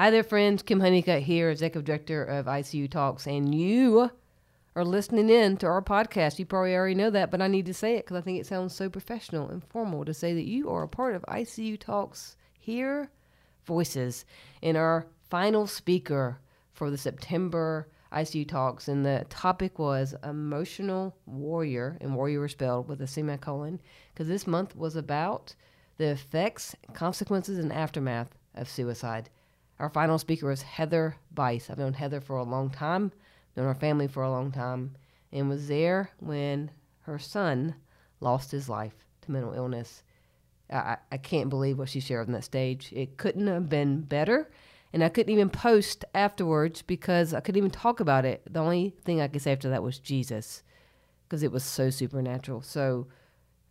Hi there, friends. Kim Honeycutt here, Executive Director of ICU Talks, and you are listening in to our podcast. You probably already know that, but I need to say it because I think it sounds so professional and formal to say that you are a part of ICU Talks Hear Voices in our final speaker for the September ICU Talks. And the topic was emotional warrior, and warrior was spelled with a semicolon because this month was about the effects, consequences, and aftermath of suicide. Our final speaker was Heather Bise. I've known Heather for a long time known her family for a long time, and was there when her son lost his life to mental illness. I, I can't believe what she shared on that stage. It couldn't have been better. And I couldn't even post afterwards because I couldn't even talk about it. The only thing I could say after that was Jesus because it was so supernatural. So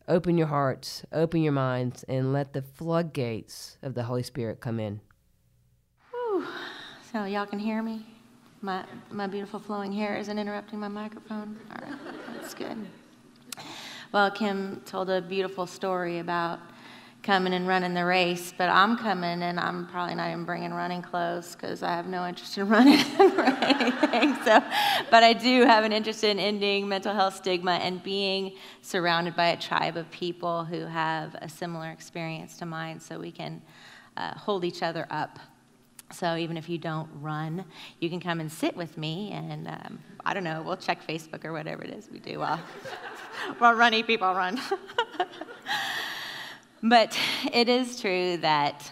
open your hearts, open your minds, and let the floodgates of the Holy Spirit come in. So, y'all can hear me? My, my beautiful flowing hair isn't interrupting my microphone? All right, that's good. Well, Kim told a beautiful story about coming and running the race, but I'm coming and I'm probably not even bringing running clothes because I have no interest in running or anything. So, but I do have an interest in ending mental health stigma and being surrounded by a tribe of people who have a similar experience to mine so we can uh, hold each other up so even if you don't run, you can come and sit with me, and um, I don't know, we'll check Facebook or whatever it is we do while, while runny people run. but it is true that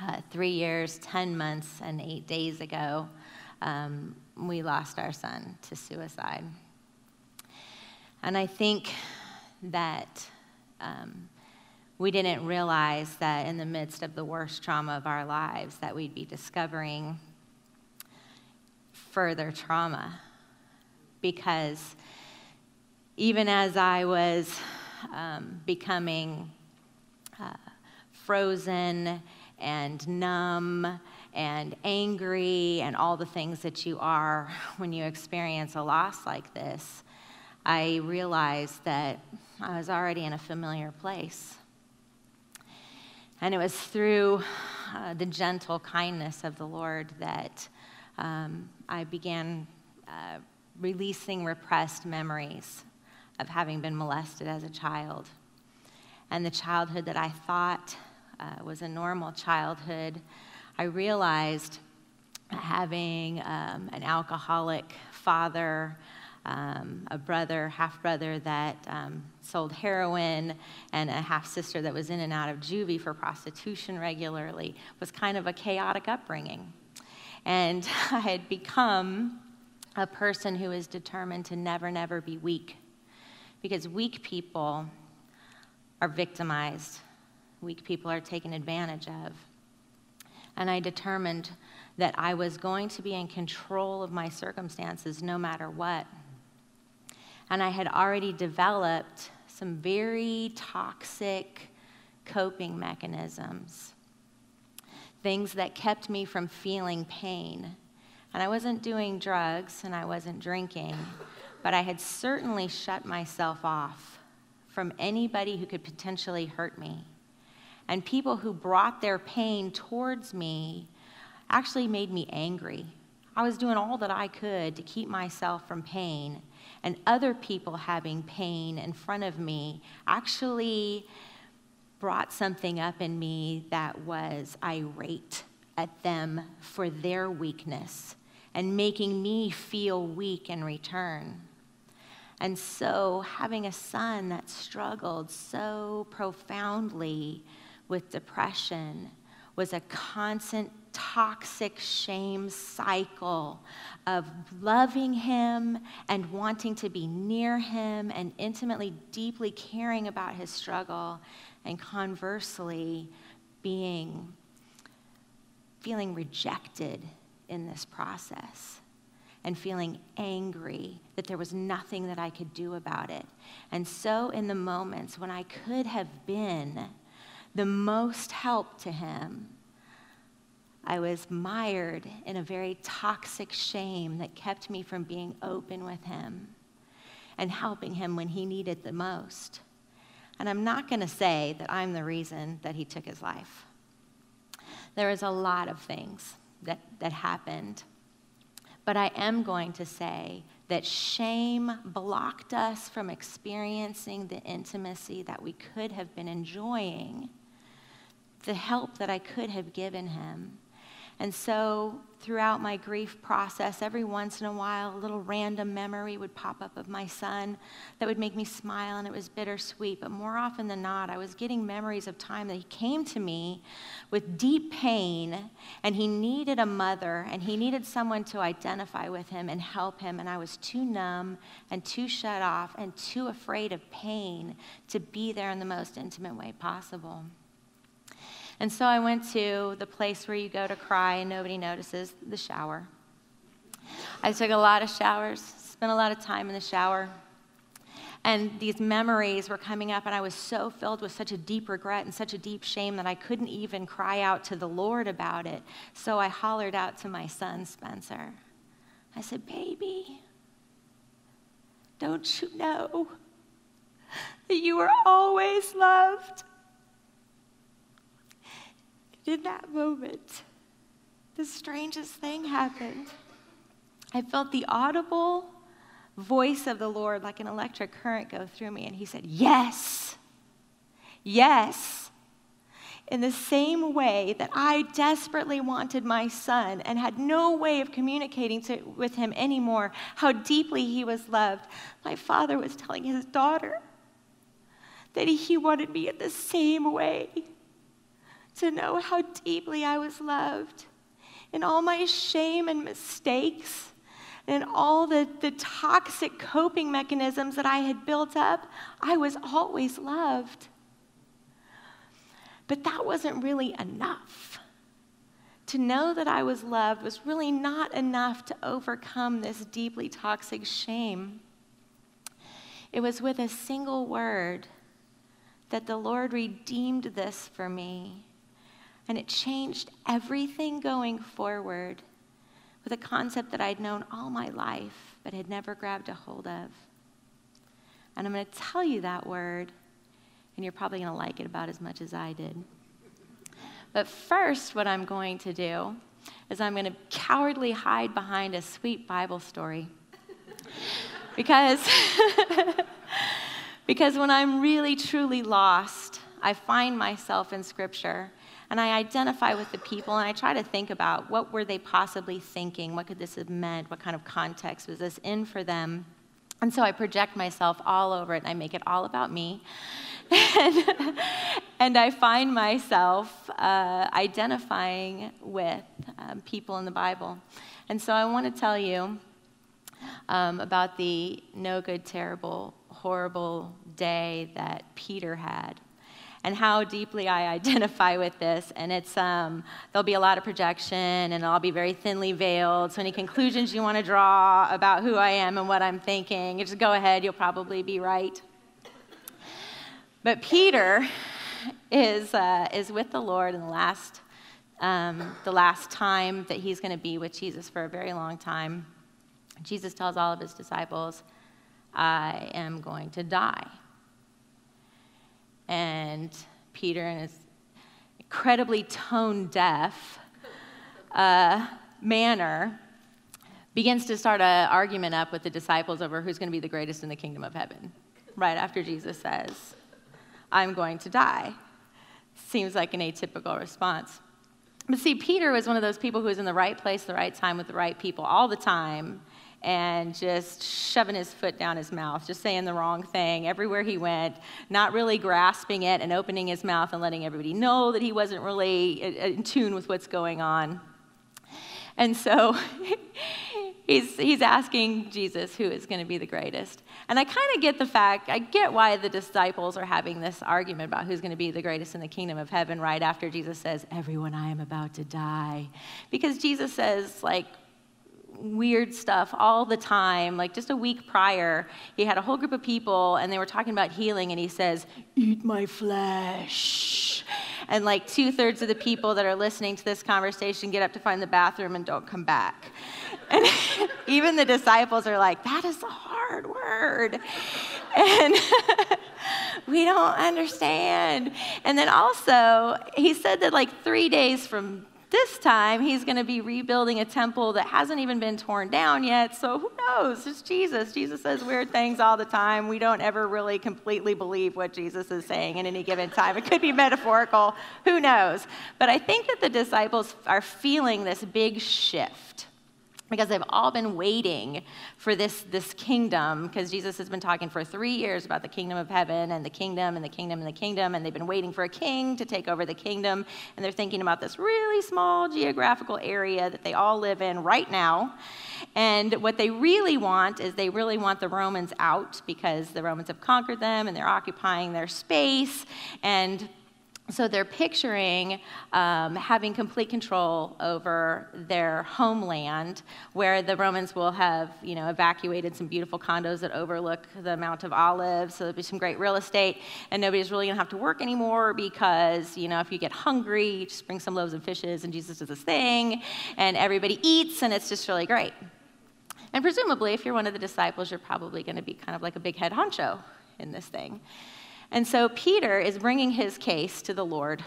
uh, three years, 10 months, and eight days ago, um, we lost our son to suicide. And I think that um, we didn't realize that in the midst of the worst trauma of our lives that we'd be discovering further trauma. Because even as i was um, becoming uh, frozen and numb and angry and all the things that you are when you experience a loss like this i realized that i was already in a familiar place and it was through uh, the gentle kindness of the Lord that um, I began uh, releasing repressed memories of having been molested as a child. And the childhood that I thought uh, was a normal childhood, I realized having um, an alcoholic father, um, a brother, half brother that um, sold heroin, and a half sister that was in and out of juvie for prostitution regularly. Was kind of a chaotic upbringing. And I had become a person who is determined to never, never be weak. Because weak people are victimized, weak people are taken advantage of. And I determined that I was going to be in control of my circumstances no matter what and I had already developed some very toxic coping mechanisms, things that kept me from feeling pain. And I wasn't doing drugs and I wasn't drinking, but I had certainly shut myself off from anybody who could potentially hurt me. And people who brought their pain towards me actually made me angry. I was doing all that I could to keep myself from pain, and other people having pain in front of me actually brought something up in me that was irate at them for their weakness and making me feel weak in return. And so, having a son that struggled so profoundly with depression was a constant toxic shame cycle of loving him and wanting to be near him and intimately, deeply caring about his struggle, and conversely, being feeling rejected in this process and feeling angry that there was nothing that I could do about it. And so, in the moments when I could have been the most help to him, I was mired in a very toxic shame that kept me from being open with him and helping him when he needed the most. And I'm not going to say that I'm the reason that he took his life. There is a lot of things that, that happened. But I am going to say that shame blocked us from experiencing the intimacy that we could have been enjoying, the help that I could have given him. And so, throughout my grief process, every once in a while, a little random memory would pop up of my son that would make me smile, and it was bittersweet. But more often than not, I was getting memories of time that he came to me with deep pain, and he needed a mother, and he needed someone to identify with him and help him. And I was too numb and too shut off and too afraid of pain to be there in the most intimate way possible. And so I went to the place where you go to cry and nobody notices the shower. I took a lot of showers, spent a lot of time in the shower. And these memories were coming up, and I was so filled with such a deep regret and such a deep shame that I couldn't even cry out to the Lord about it. So I hollered out to my son, Spencer. I said, Baby, don't you know that you are always loved? In that moment, the strangest thing happened. I felt the audible voice of the Lord like an electric current go through me, and He said, Yes, yes. In the same way that I desperately wanted my son and had no way of communicating to, with him anymore, how deeply he was loved, my father was telling his daughter that he wanted me in the same way to know how deeply I was loved. In all my shame and mistakes, and all the, the toxic coping mechanisms that I had built up, I was always loved. But that wasn't really enough. To know that I was loved was really not enough to overcome this deeply toxic shame. It was with a single word that the Lord redeemed this for me and it changed everything going forward with a concept that I'd known all my life but had never grabbed a hold of. And I'm going to tell you that word, and you're probably going to like it about as much as I did. But first, what I'm going to do is I'm going to cowardly hide behind a sweet Bible story. because, because when I'm really, truly lost, I find myself in Scripture and I identify with the people and I try to think about what were they possibly thinking? What could this have meant? What kind of context was this in for them? And so I project myself all over it and I make it all about me. and, and I find myself uh, identifying with um, people in the Bible. And so I want to tell you um, about the no good, terrible, horrible day that Peter had and how deeply I identify with this. And it's um, there'll be a lot of projection, and I'll be very thinly veiled. So any conclusions you want to draw about who I am and what I'm thinking, just go ahead. You'll probably be right. But Peter is uh, is with the Lord in the last um, the last time that he's going to be with Jesus for a very long time. Jesus tells all of his disciples, "I am going to die." And Peter, in his incredibly tone deaf uh, manner, begins to start an argument up with the disciples over who's going to be the greatest in the kingdom of heaven, right after Jesus says, I'm going to die. Seems like an atypical response. But see, Peter was one of those people who was in the right place, the right time, with the right people all the time, and just shoving his foot down his mouth, just saying the wrong thing everywhere he went, not really grasping it and opening his mouth and letting everybody know that he wasn't really uh, in tune with what's going on. And so he's, he's asking Jesus who is going to be the greatest. And I kind of get the fact, I get why the disciples are having this argument about who's going to be the greatest in the kingdom of heaven right after Jesus says, Everyone, I am about to die. Because Jesus says, like, weird stuff all the time. Like just a week prior, he had a whole group of people and they were talking about healing, and he says, Eat my flesh. And like two thirds of the people that are listening to this conversation get up to find the bathroom and don't come back. And even the disciples are like, That is a hard word. And we don't understand. And then also, he said that like three days from This time, he's going to be rebuilding a temple that hasn't even been torn down yet. So who knows? It's Jesus. Jesus says weird things all the time. We don't ever really completely believe what Jesus is saying at any given time. It could be metaphorical. Who knows? But I think that the disciples are feeling this big shift because they've all been waiting for this, this kingdom because jesus has been talking for three years about the kingdom of heaven and the kingdom and the kingdom and the kingdom and they've been waiting for a king to take over the kingdom. And they're thinking about this really small geographical area that they all live in right now. And what they really want is they really want the romans out because the romans have conquered them and they're occupying their space. And so they're picturing um, having complete control over their homeland, where the Romans will have, you know, evacuated some beautiful condos that overlook the Mount of Olives. So there'll be some great real estate, and nobody's really going to have to work anymore because, you know, if you get hungry, you just bring some loaves and fishes, and Jesus does this thing, and everybody eats, and it's just really great. And presumably, if you're one of the disciples, you're probably going to be kind of like a big head honcho in this thing. And so Peter is bringing his case to the Lord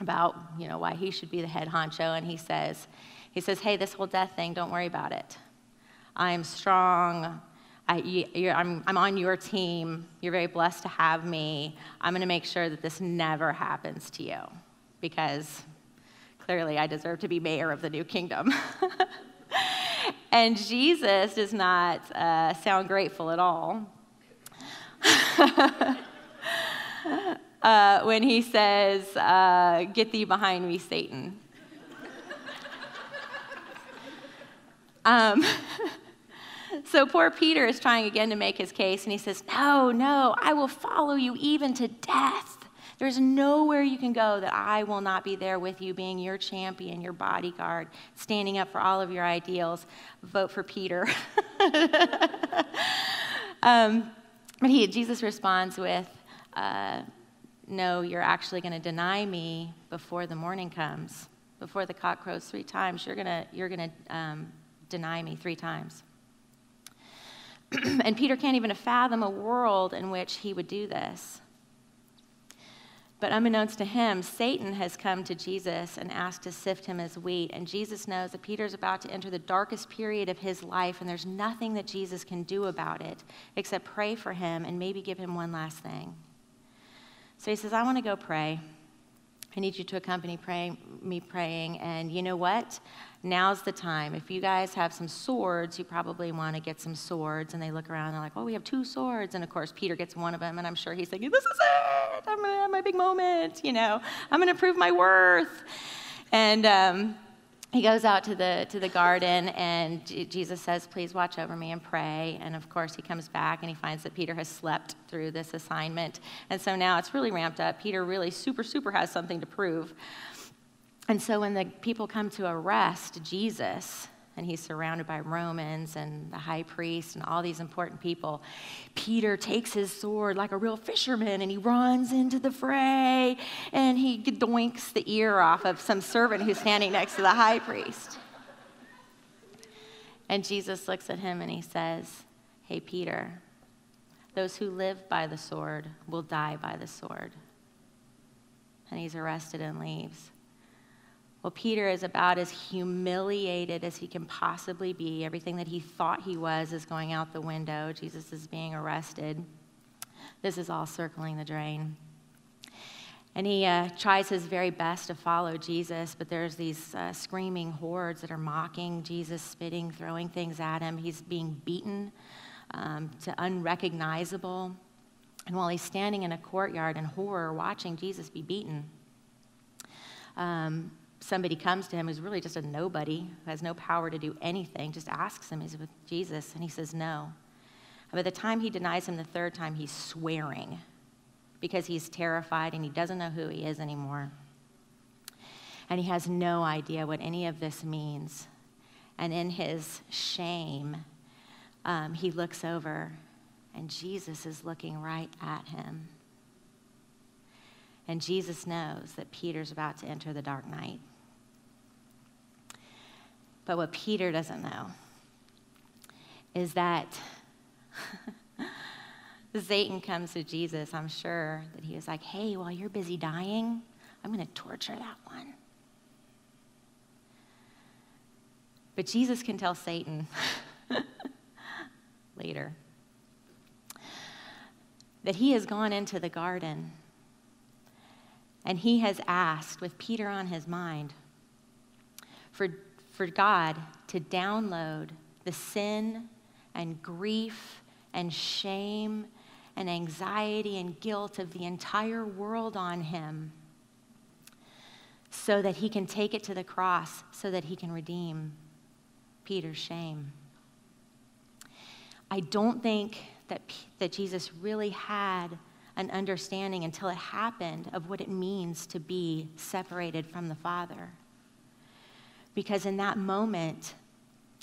about, you know, why he should be the head honcho. And he says, he says, hey, this whole death thing, don't worry about it. I am strong. I, am I'm on your team. You're very blessed to have me. I'm going to make sure that this never happens to you because clearly I deserve to be mayor of the new kingdom. and Jesus does not uh, sound grateful at all. uh, when he says, uh, Get thee behind me, Satan. um, so poor Peter is trying again to make his case, and he says, No, no, I will follow you even to death. There's nowhere you can go that I will not be there with you, being your champion, your bodyguard, standing up for all of your ideals. Vote for Peter. um, but he, Jesus responds with, uh, no, you're actually going to deny me before the morning comes. Before the cock crows three times, you're going to you're gonna, um, deny me three times. and Peter can't even fathom a world in which he would do this. But unbeknownst to him, Satan has come to Jesus and asked to sift him as wheat. And Jesus knows that Peter's about to enter the darkest period of his life, and there's nothing that Jesus can do about it except pray for him and maybe give him one last thing. So he says, I want to go pray. I need you to accompany pray, me praying. And you know what? Now's the time. If you guys have some swords, you probably want to get some swords. And they look around and they're like, oh, we have two swords. And of course, Peter gets one of them. And I'm sure he's thinking, this is it. I'm going to have my big moment. You know, I'm going to prove my worth. And um, he goes out to the to the garden and jesus says please watch over me and pray. And of course he comes back and he finds that peter has slept through this assignment. And so now it's really ramped up. Peter really super super has something to prove. And so when the people come to arrest jesus and he's surrounded by Romans and the high priest and all these important people. Peter takes his sword like a real fisherman and he runs into the fray and he doinks the ear off of some servant who's standing next to the high priest. And Jesus looks at him and he says, Hey, Peter, those who live by the sword will die by the sword. And he's arrested and leaves. Well, Peter is about as humiliated as he can possibly be. Everything that he thought he was is going out the window. Jesus is being arrested. This is all circling the drain. And he uh, tries his very best to follow Jesus, but there's these uh, screaming hordes that are mocking Jesus, spitting, throwing things at him. He's being beaten um, to unrecognizable. And while he's standing in a courtyard in horror watching Jesus be beaten, um, somebody comes to him who's really just a nobody, who has no power to do anything, just asks him, He's with Jesus? And he says, No. And by the time he denies him the third time, he's swearing because he's terrified and he doesn't know who he is anymore. And he has no idea what any of this means. And in his shame, um, he looks over and Jesus is looking right at him. And Jesus knows that Peter's about to enter the dark night. But what Peter doesn't know is that Satan comes to Jesus. I'm sure that he was like, hey, while you're busy dying, I'm going to torture that one. But Jesus can tell Satan later that he has gone into the garden and he has asked, with Peter on his mind, for, for God to download the sin and grief and shame and anxiety and guilt of the entire world on him so that he can take it to the cross, so that he can redeem Peter's shame. I don't think that, that Jesus really had an understanding until it happened of what it means to be separated from the Father. Because in that moment,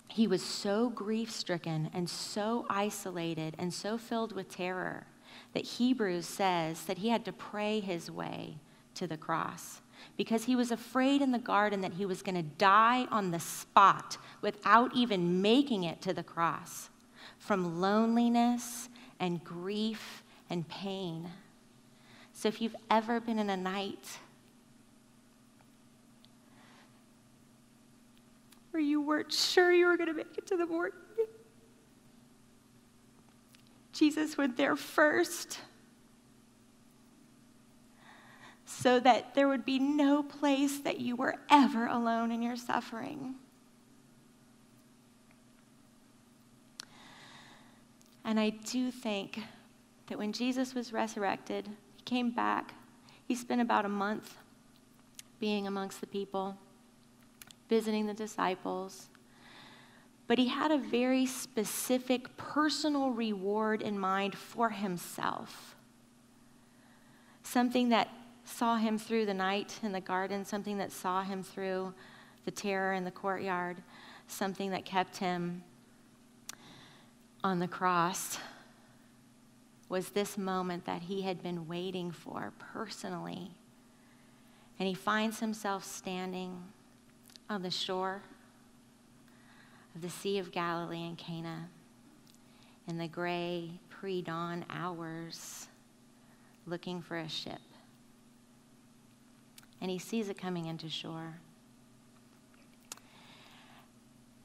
he was so grief stricken and so isolated and so filled with terror that Hebrews says that he had to pray his way to the cross because he was afraid in the garden that he was going to die on the spot without even making it to the cross from loneliness and grief and pain. So if you've ever been in a night where you weren't sure you were going to make it to the morning, Jesus went there first so that there would be no place that you were ever alone in your suffering. And I do think that when Jesus was resurrected, he came back. He spent about a month being amongst the people, visiting the disciples. But he had a very specific personal reward in mind for himself. Something that saw him through the night in the garden, something that saw him through the terror in the courtyard, something that kept him on the cross was this moment that he had been waiting for personally. And he finds himself standing on the shore of the Sea of Galilee in Cana in the gray pre dawn hours, looking for a ship. And he sees it coming into shore.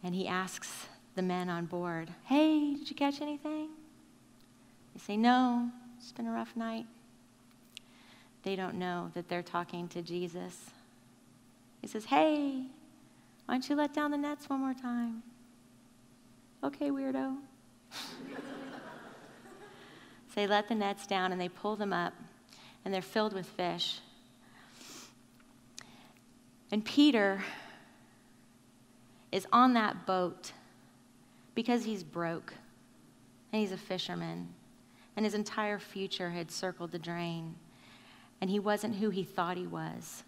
And he asks the men on board, Hey, did you catch anything? They say, No, it's been a rough night. They don't know that they're talking to Jesus. He says, Hey, why don't you let down the nets one more time? Okay, weirdo. so they let the nets down and they pull them up, and they're filled with fish. And Peter is on that boat because he's broke and he's a fisherman and his entire future had circled the drain and he wasn't who he thought he was.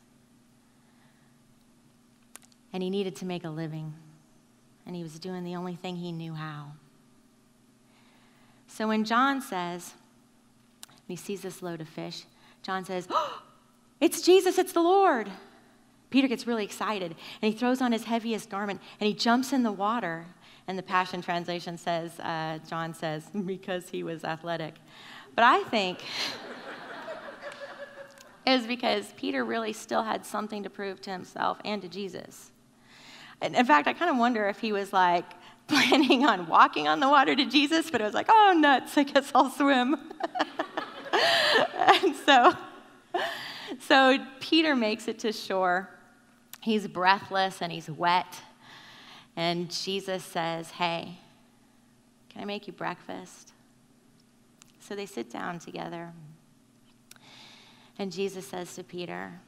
And he needed to make a living and he was doing the only thing he knew how. So when John says, he sees this load of fish, John says, oh, It's Jesus, it's the Lord. Peter gets really excited and he throws on his heaviest garment and he jumps in the water. And the Passion Translation says, uh, John says, because he was athletic. But I think it was because Peter really still had something to prove to himself and to Jesus. And in fact, I kind of wonder if he was like planning on walking on the water to Jesus, but it was like, oh, nuts, I guess I'll swim. and so, so Peter makes it to shore He's breathless and he's wet. And Jesus says, Hey, can I make you breakfast? So they sit down together. And Jesus says to Peter,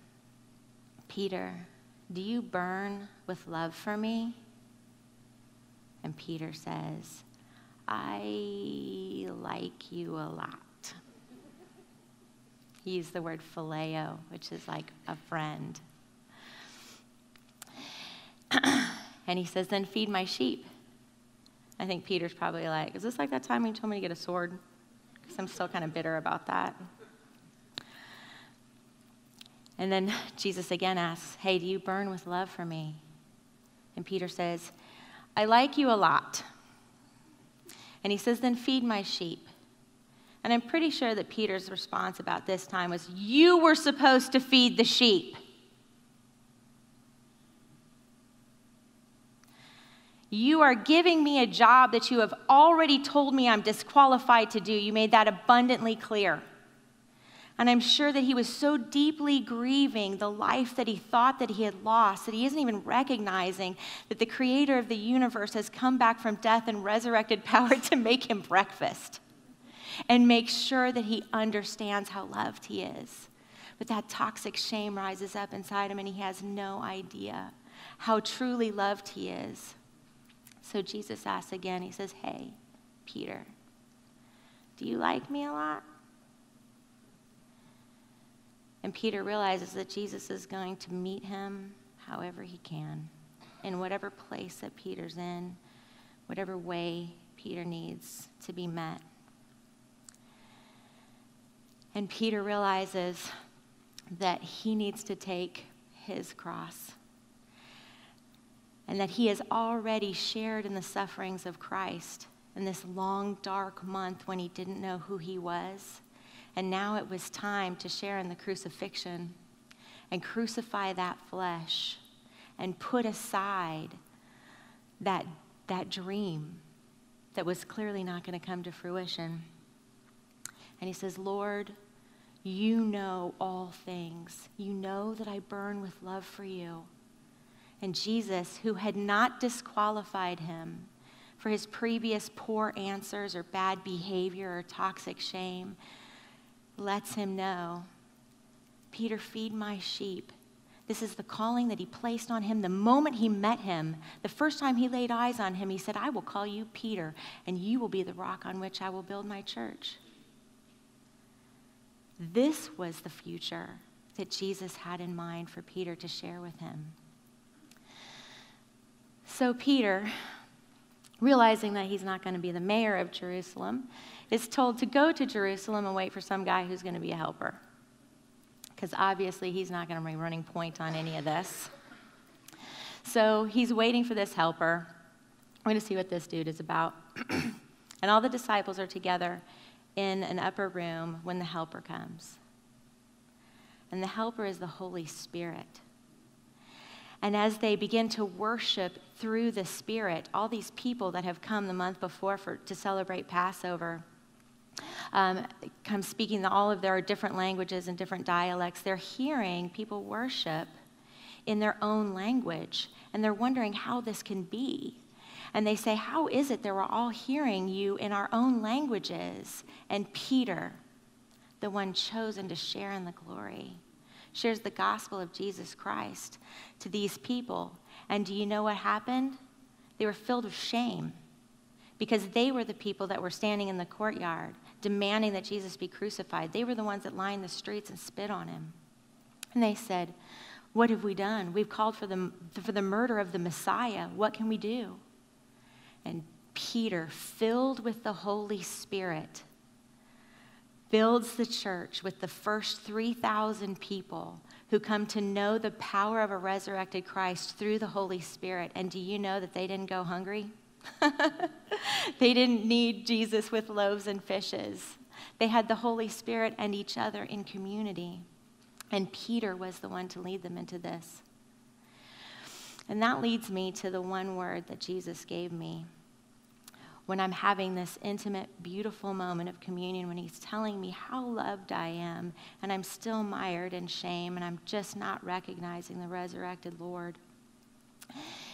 Peter, do you burn with love for me? And Peter says, I like you a lot. He used the word phileo, which is like a friend. and he says, Then feed my sheep. I think Peter's probably like, Is this like that time he told me to get a sword? Because I'm still kind of bitter about that. And then Jesus again asks, Hey, do you burn with love for me? And Peter says, I like you a lot. And he says, Then feed my sheep. And I'm pretty sure that Peter's response about this time was, You were supposed to feed the sheep. You are giving me a job that you have already told me I'm disqualified to do. You made that abundantly clear. And I'm sure that he was so deeply grieving the life that he thought that he had lost that he isn't even recognizing that the creator of the universe has come back from death and resurrected power to make him breakfast and make sure that he understands how loved he is. But that toxic shame rises up inside him and he has no idea how truly loved he is. So Jesus asks again, he says, Hey, Peter, do you like me a lot? And Peter realizes that Jesus is going to meet him however he can, in whatever place that Peter's in, whatever way Peter needs to be met. And Peter realizes that he needs to take his cross and that he has already shared in the sufferings of Christ in this long, dark month when he didn't know who he was. And now it was time to share in the crucifixion and crucify that flesh and put aside that, that dream that was clearly not going to come to fruition. And he says, Lord, you know all things. You know that I burn with love for you. And Jesus, who had not disqualified him for his previous poor answers or bad behavior or toxic shame, lets him know Peter, feed my sheep. This is the calling that he placed on him the moment he met him. The first time he laid eyes on him, he said, I will call you Peter, and you will be the rock on which I will build my church. This was the future that Jesus had in mind for Peter to share with him. So, Peter, realizing that he's not going to be the mayor of Jerusalem, is told to go to Jerusalem and wait for some guy who's going to be a helper. Because obviously, he's not going to be running point on any of this. So, he's waiting for this helper. We're going to see what this dude is about. and all the disciples are together in an upper room when the helper comes. And the helper is the Holy Spirit. And as they begin to worship through the Spirit, all these people that have come the month before for, to celebrate Passover, um, come speaking all of their different languages and different dialects, they're hearing people worship in their own language. And they're wondering how this can be. And they say, How is it that we're all hearing you in our own languages? And Peter, the one chosen to share in the glory, shares the gospel of Jesus Christ to these people. And do you know what happened? They were filled with shame because they were the people that were standing in the courtyard demanding that Jesus be crucified. They were the ones that lined the streets and spit on him. And they said, What have we done? We've called for the, for the murder of the Messiah. What can we do? And Peter, filled with the Holy Spirit, builds the church with the first 3,000 people who come to know the power of a resurrected Christ through the Holy Spirit. And do you know that they didn't go hungry? they didn't need Jesus with loaves and fishes. They had the Holy Spirit and each other in community. And Peter was the one to lead them into this. And that leads me to the one word that Jesus gave me when I'm having this intimate, beautiful moment of communion, when He's telling me how loved I am, and I'm still mired in shame, and I'm just not recognizing the resurrected Lord,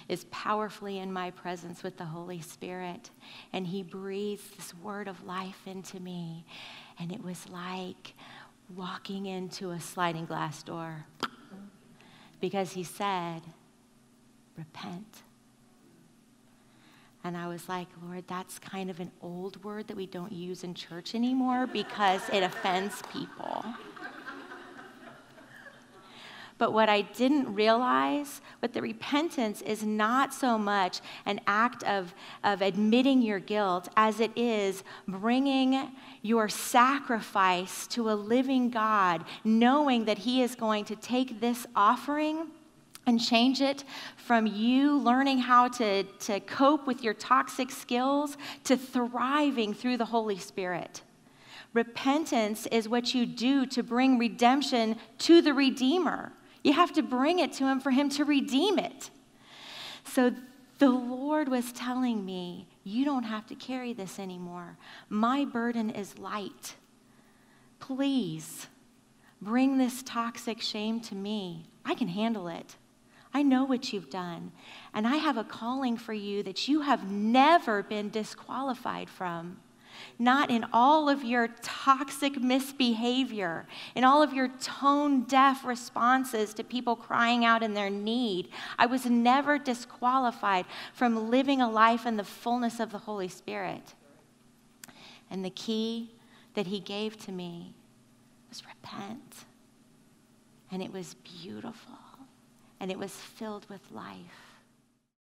is powerfully in my presence with the Holy Spirit. And He breathes this word of life into me. And it was like walking into a sliding glass door because He said, Repent and I was like, Lord, that's kind of an old word that we don't use in church anymore because it offends people. But what I didn't realize, but the repentance is not so much an act of, of admitting your guilt as it is bringing your sacrifice to a living God, knowing that He is going to take this offering and change it from you learning how to, to cope with your toxic skills to thriving through the Holy Spirit. Repentance is what you do to bring redemption to the Redeemer. You have to bring it to Him for Him to redeem it. So, the Lord was telling me, You don't have to carry this anymore. My burden is light. Please bring this toxic shame to me. I can handle it. I know what you've done. And I have a calling for you that you have never been disqualified from not in all of your toxic misbehavior, in all of your tone deaf responses to people crying out in their need. I was never disqualified from living a life in the fullness of the Holy Spirit. And the key that He gave to me was repent. And it was beautiful, and it was filled with life.